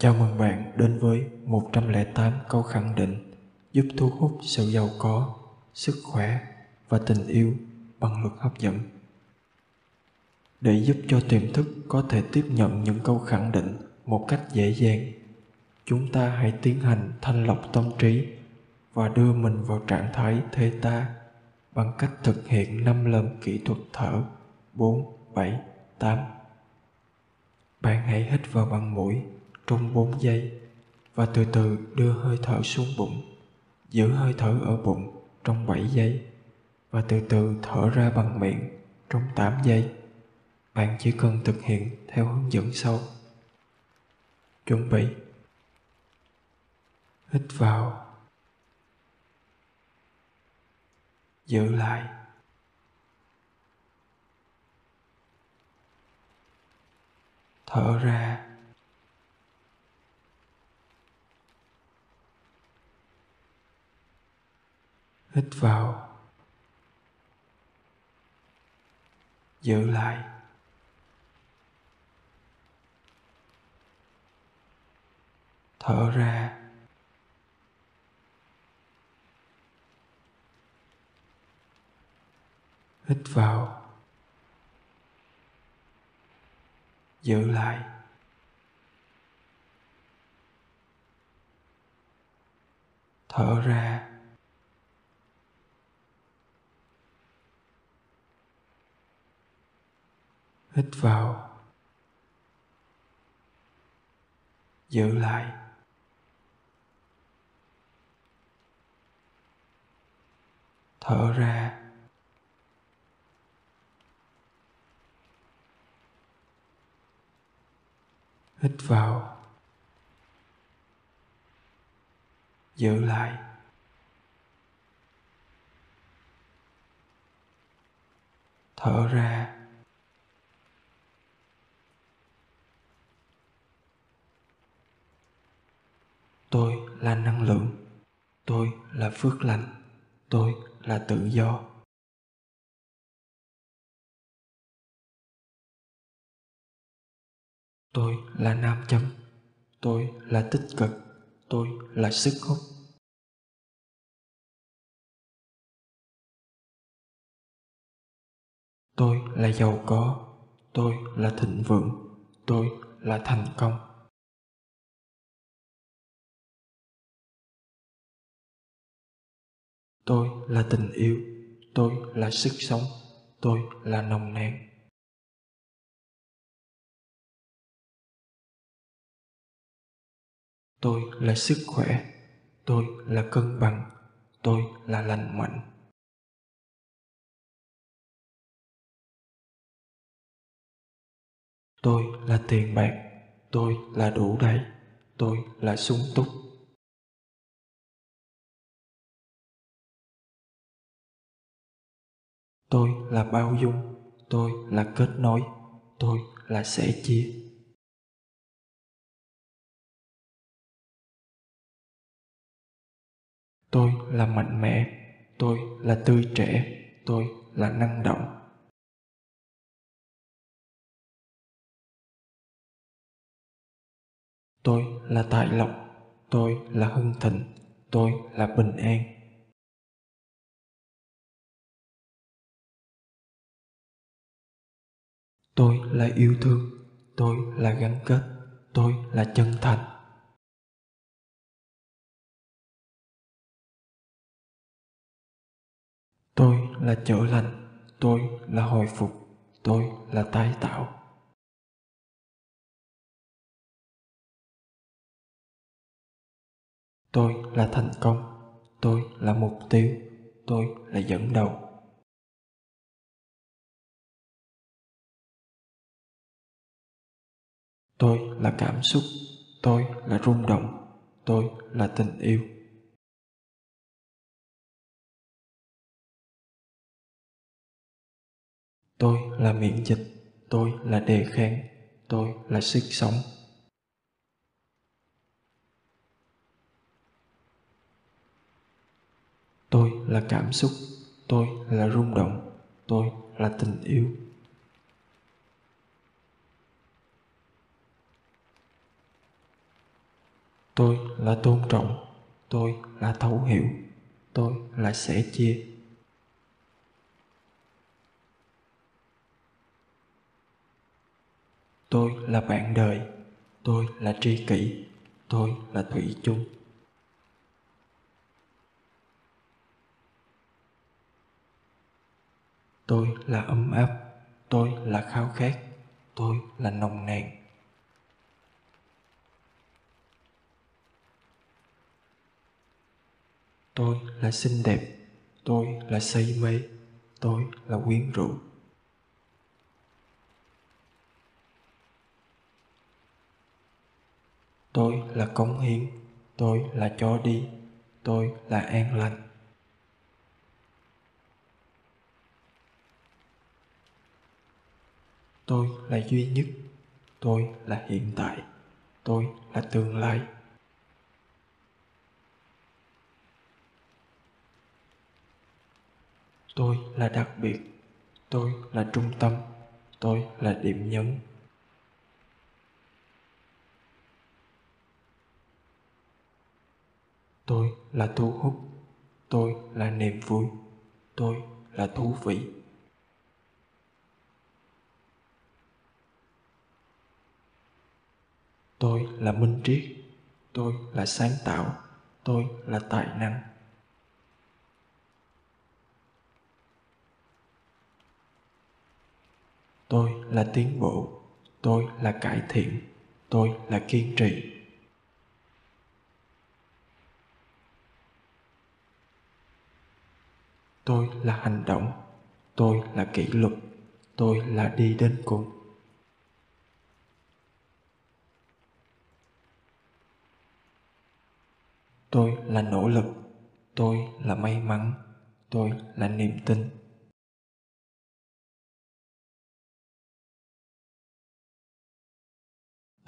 Chào mừng bạn đến với 108 câu khẳng định giúp thu hút sự giàu có, sức khỏe và tình yêu bằng luật hấp dẫn. Để giúp cho tiềm thức có thể tiếp nhận những câu khẳng định một cách dễ dàng, chúng ta hãy tiến hành thanh lọc tâm trí và đưa mình vào trạng thái theta ta bằng cách thực hiện 5 lần kỹ thuật thở 4, 7, 8. Bạn hãy hít vào bằng mũi trong 4 giây và từ từ đưa hơi thở xuống bụng. Giữ hơi thở ở bụng trong 7 giây và từ từ thở ra bằng miệng trong 8 giây. Bạn chỉ cần thực hiện theo hướng dẫn sau. Chuẩn bị. Hít vào. Giữ lại. Thở ra. Hít vào giữ lại. Thở ra. Hít vào. Giữ lại. Thở ra. Hít vào giữ lại. Thở ra. Hít vào. Giữ lại. Thở ra. Tôi là năng lượng. Tôi là phước lành. Tôi là tự do. Tôi là nam châm. Tôi là tích cực. Tôi là sức hút. Tôi là giàu có. Tôi là thịnh vượng. Tôi là thành công. Tôi là tình yêu, tôi là sức sống, tôi là nồng nàn. Tôi là sức khỏe, tôi là cân bằng, tôi là lành mạnh. Tôi là tiền bạc, tôi là đủ đầy, tôi là sung túc. Tôi là bao dung, tôi là kết nối, tôi là sẻ chia. Tôi là mạnh mẽ, tôi là tươi trẻ, tôi là năng động. Tôi là tài lộc, tôi là hưng thịnh, tôi là bình an. Tôi là yêu thương, tôi là gắn kết, tôi là chân thành. Tôi là chữa lành, tôi là hồi phục, tôi là tái tạo. Tôi là thành công, tôi là mục tiêu, tôi là dẫn đầu. Tôi là cảm xúc, tôi là rung động, tôi là tình yêu. Tôi là miễn dịch, tôi là đề kháng, tôi là sức sống. Tôi là cảm xúc, tôi là rung động, tôi là tình yêu. Tôi là tôn trọng, tôi là thấu hiểu, tôi là sẻ chia. Tôi là bạn đời, tôi là tri kỷ, tôi là thủy chung. Tôi là ấm áp, tôi là khao khát, tôi là nồng nàn. Tôi là xinh đẹp. Tôi là say mê. Tôi là quyến rũ. Tôi là cống hiến. Tôi là cho đi. Tôi là an lành. Tôi là duy nhất. Tôi là hiện tại. Tôi là tương lai. Tôi là đặc biệt. Tôi là trung tâm. Tôi là điểm nhấn. Tôi là thu hút. Tôi là niềm vui. Tôi là thú vị. Tôi là minh triết. Tôi là sáng tạo. Tôi là tài năng. Tôi là tiến bộ. Tôi là cải thiện. Tôi là kiên trì. Tôi là hành động. Tôi là kỷ luật. Tôi là đi đến cùng. Tôi là nỗ lực. Tôi là may mắn. Tôi là niềm tin.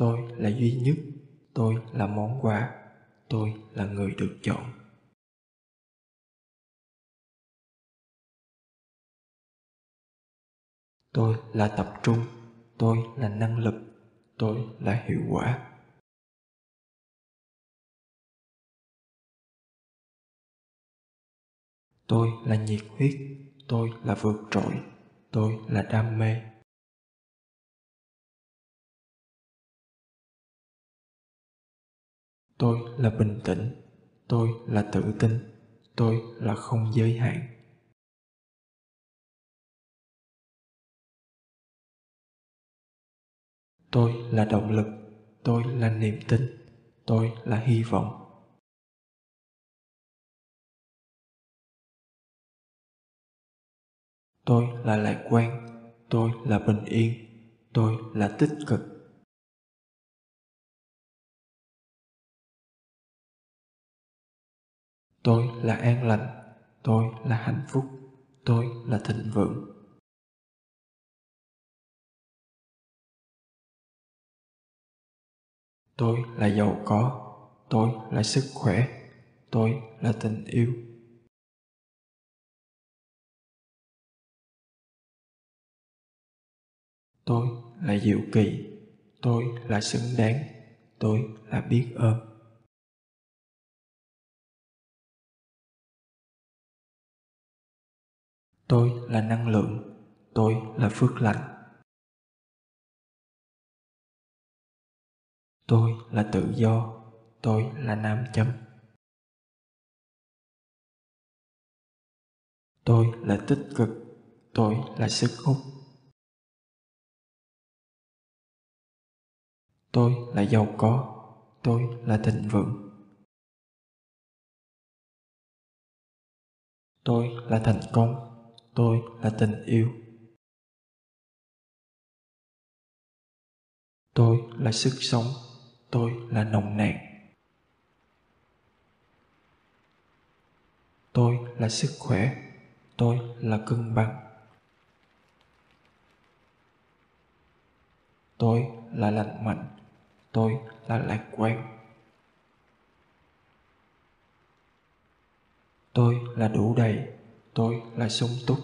Tôi là duy nhất, tôi là món quà, tôi là người được chọn. Tôi là tập trung, tôi là năng lực, tôi là hiệu quả. Tôi là nhiệt huyết, tôi là vượt trội, tôi là đam mê. Tôi là bình tĩnh, tôi là tự tin, tôi là không giới hạn. Tôi là động lực, tôi là niềm tin, tôi là hy vọng. Tôi là lạc quan, tôi là bình yên, tôi là tích cực. Tôi là an lành, tôi là hạnh phúc, tôi là thịnh vượng. Tôi là giàu có, tôi là sức khỏe, tôi là tình yêu. Tôi là diệu kỳ, tôi là xứng đáng, tôi là biết ơn. Tôi là năng lượng, tôi là phước lành. Tôi là tự do, tôi là nam châm. Tôi là tích cực, tôi là sức hút. Tôi là giàu có, tôi là thịnh vượng. Tôi là thành công tôi là tình yêu. Tôi là sức sống. Tôi là nồng nàn. Tôi là sức khỏe. Tôi là cân bằng. Tôi là lành mạnh. Tôi là lạc quan. Tôi là đủ đầy tôi là sung túc.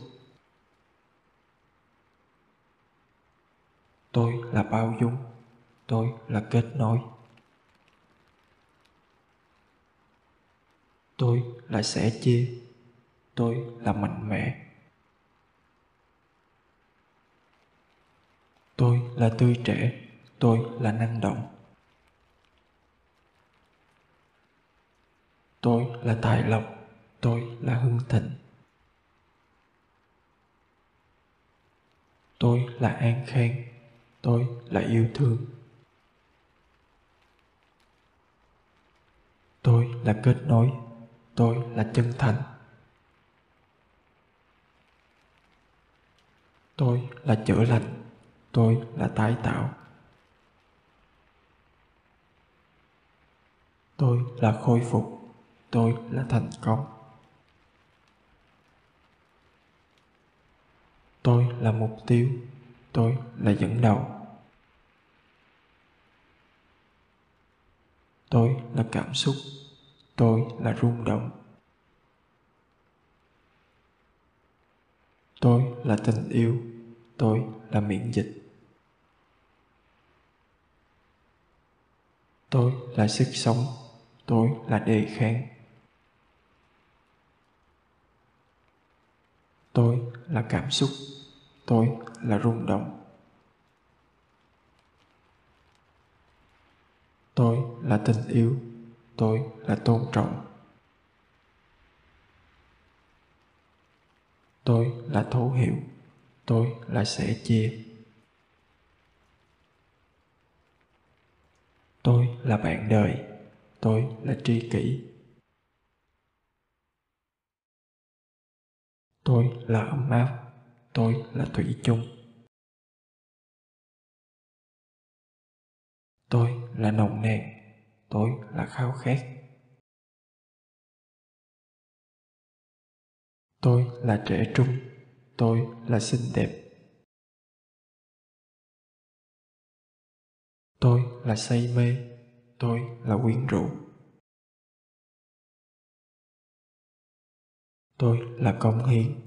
Tôi là bao dung. Tôi là kết nối. Tôi là sẻ chia. Tôi là mạnh mẽ. Tôi là tươi trẻ. Tôi là năng động. Tôi là tài lộc. Tôi là hưng thịnh. Tôi là an khang. Tôi là yêu thương. Tôi là kết nối. Tôi là chân thành. Tôi là chữa lành. Tôi là tái tạo. Tôi là khôi phục. Tôi là thành công. Tôi là mục tiêu, tôi là dẫn đầu. Tôi là cảm xúc, tôi là rung động. Tôi là tình yêu, tôi là miễn dịch. Tôi là sức sống, tôi là đề kháng. Tôi là cảm xúc tôi là rung động. Tôi là tình yêu. Tôi là tôn trọng. Tôi là thấu hiểu. Tôi là sẻ chia. Tôi là bạn đời. Tôi là tri kỷ. Tôi là ấm áp tôi là thủy chung. Tôi là nồng nàn tôi là khao khát. Tôi là trẻ trung, tôi là xinh đẹp. Tôi là say mê, tôi là quyến rũ. Tôi là công hiến,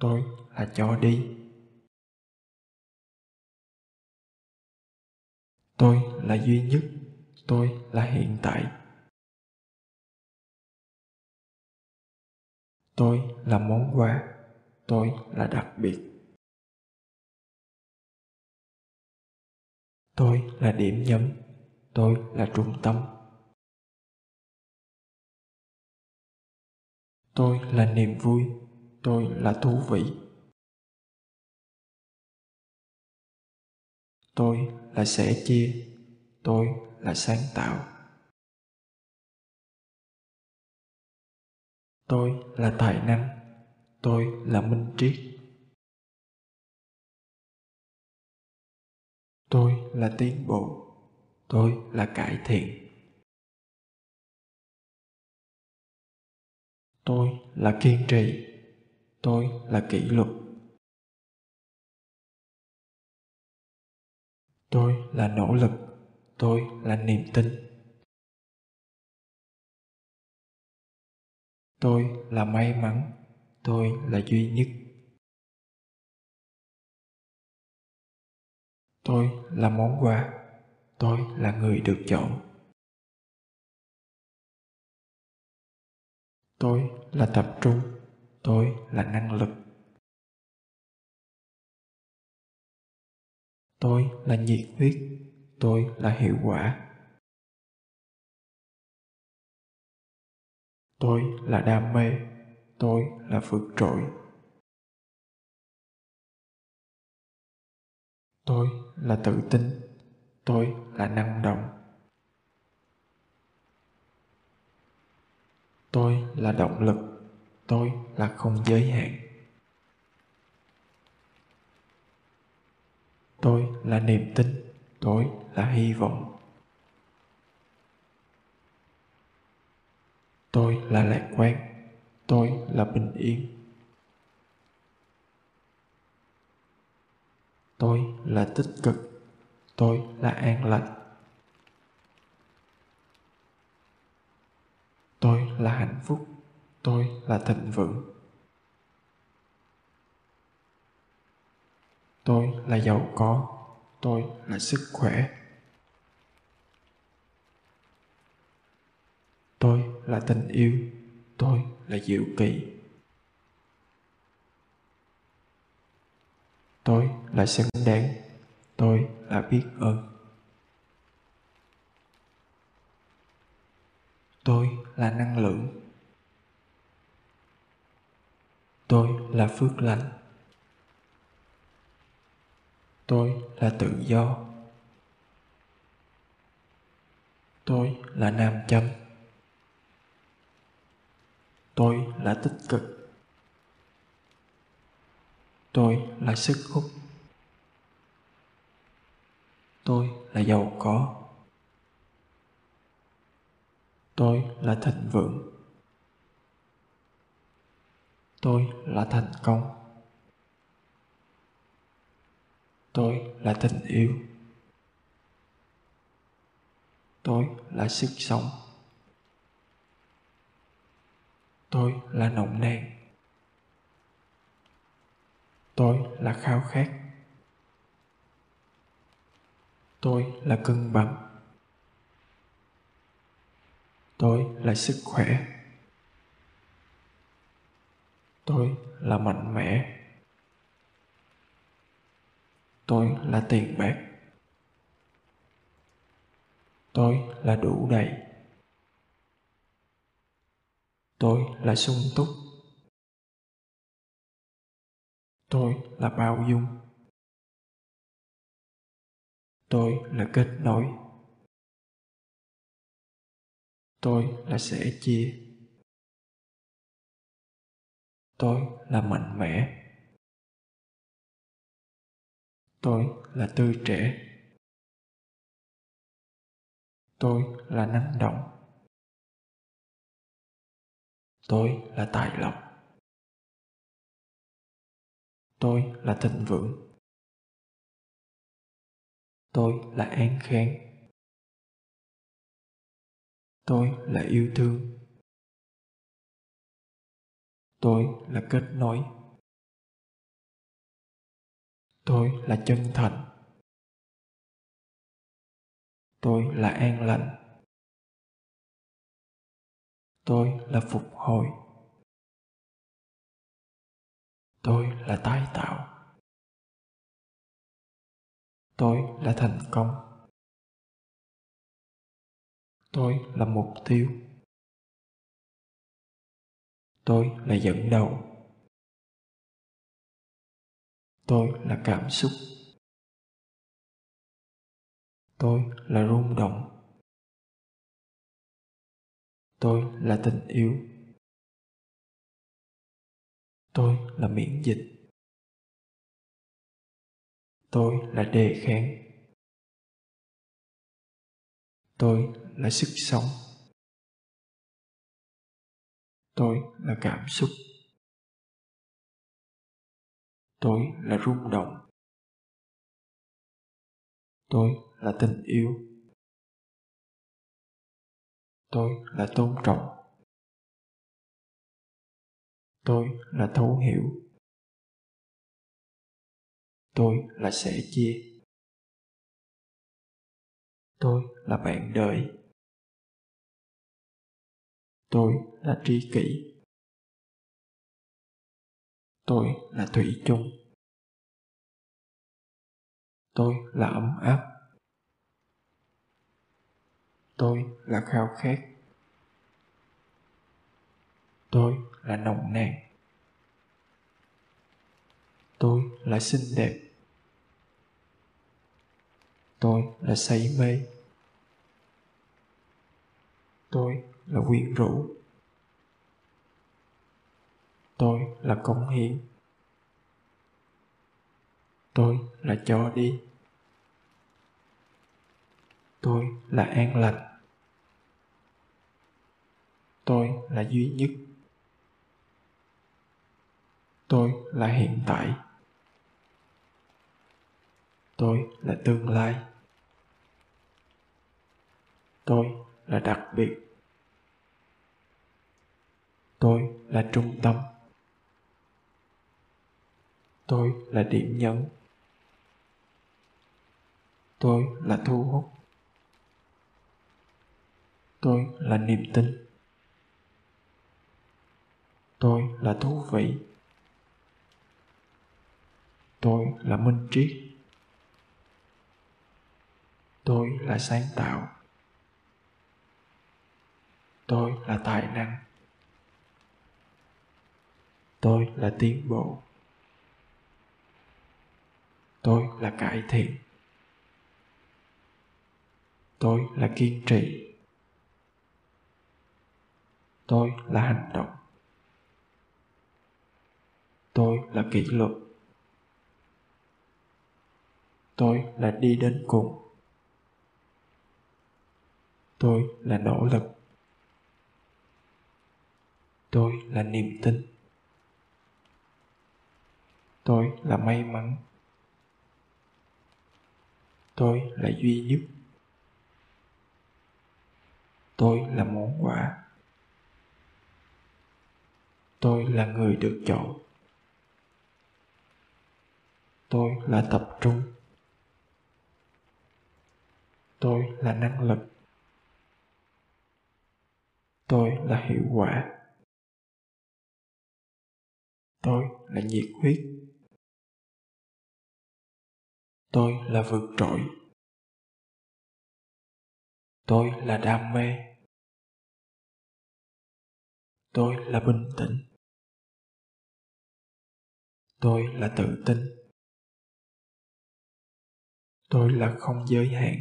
tôi là cho đi. Tôi là duy nhất, tôi là hiện tại. Tôi là món quà, tôi là đặc biệt. Tôi là điểm nhấn, tôi là trung tâm. Tôi là niềm vui, tôi là thú vị. Tôi là sẻ chia, tôi là sáng tạo. Tôi là tài năng, tôi là minh triết. Tôi là tiến bộ, tôi là cải thiện. Tôi là kiên trì, tôi là kỷ luật. Tôi là nỗ lực, tôi là niềm tin. Tôi là may mắn, tôi là duy nhất. Tôi là món quà, tôi là người được chọn. Tôi là tập trung, tôi là năng lực. Tôi là nhiệt huyết, tôi là hiệu quả. Tôi là đam mê, tôi là vượt trội. Tôi là tự tin, tôi là năng động. Tôi là động lực, tôi là không giới hạn. Tôi là niềm tin, tôi là hy vọng. Tôi là lạc quan, tôi là bình yên. Tôi là tích cực, tôi là an lành. Tôi là hạnh phúc, tôi là thịnh vượng. Tôi là giàu có. Tôi là sức khỏe. Tôi là tình yêu. Tôi là diệu kỳ tôi là xứng đáng. Tôi là biết ơn. Tôi là năng lượng. Tôi là phước lành tôi là tự do. Tôi là nam châm. Tôi là tích cực. Tôi là sức hút. Tôi là giàu có. Tôi là thịnh vượng. Tôi là thành công. Tôi là tình yêu. Tôi là sức sống. Tôi là nồng nàn. Tôi là khao khát. Tôi là cân bằng. Tôi là sức khỏe. Tôi là mạnh mẽ tôi là tiền bạc. Tôi là đủ đầy. Tôi là sung túc. Tôi là bao dung. Tôi là kết nối. Tôi là sẻ chia. Tôi là mạnh mẽ tôi là tươi trẻ. Tôi là năng động. Tôi là tài lộc. Tôi là thịnh vượng. Tôi là an khang. Tôi là yêu thương. Tôi là kết nối tôi là chân thành tôi là an lành. Tôi là phục hồi. Tôi là tái tạo. Tôi là thành công. Tôi là mục tiêu. Tôi là dẫn đầu tôi là cảm xúc. Tôi là rung động. Tôi là tình yêu. Tôi là miễn dịch. Tôi là đề kháng. Tôi là sức sống. Tôi là cảm xúc tôi là rung động. Tôi là tình yêu. Tôi là tôn trọng. Tôi là thấu hiểu. Tôi là sẻ chia. Tôi là bạn đời. Tôi là tri kỷ tôi là thủy chung. Tôi là ấm áp. Tôi là khao khát. Tôi là nồng nàn. Tôi là xinh đẹp. Tôi là say mê. Tôi là quyến rũ tôi là cống hiến. Tôi là cho đi. Tôi là an lành. Tôi là duy nhất. Tôi là hiện tại. Tôi là tương lai. Tôi là đặc biệt. Tôi là trung tâm tôi là điểm nhấn. Tôi là thu hút. Tôi là niềm tin. Tôi là thú vị. Tôi là minh triết. Tôi là sáng tạo. Tôi là tài năng. Tôi là tiến bộ tôi là cải thiện. Tôi là kiên trì. Tôi là hành động. Tôi là kỷ luật. Tôi là đi đến cùng. Tôi là nỗ lực. Tôi là niềm tin. Tôi là may mắn tôi là duy nhất. Tôi là món quà. Tôi là người được chọn. Tôi là tập trung. Tôi là năng lực. Tôi là hiệu quả. Tôi là nhiệt huyết tôi là vượt trội. Tôi là đam mê. Tôi là bình tĩnh. Tôi là tự tin. Tôi là không giới hạn.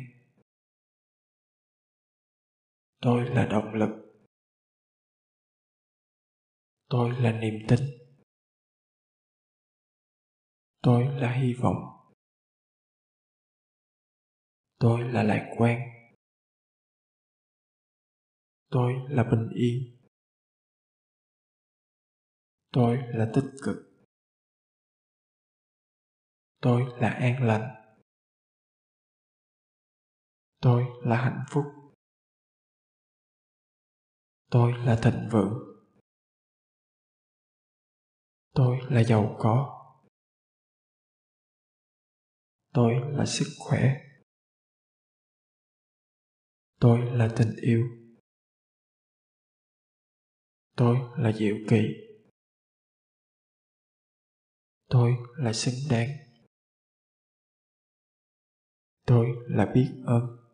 Tôi là động lực. Tôi là niềm tin. Tôi là hy vọng tôi là lạc quan. Tôi là bình yên. Tôi là tích cực. Tôi là an lành. Tôi là hạnh phúc. Tôi là thịnh vượng. Tôi là giàu có. Tôi là sức khỏe tôi là tình yêu. Tôi là diệu kỳ tôi là xứng đáng. Tôi là biết ơn.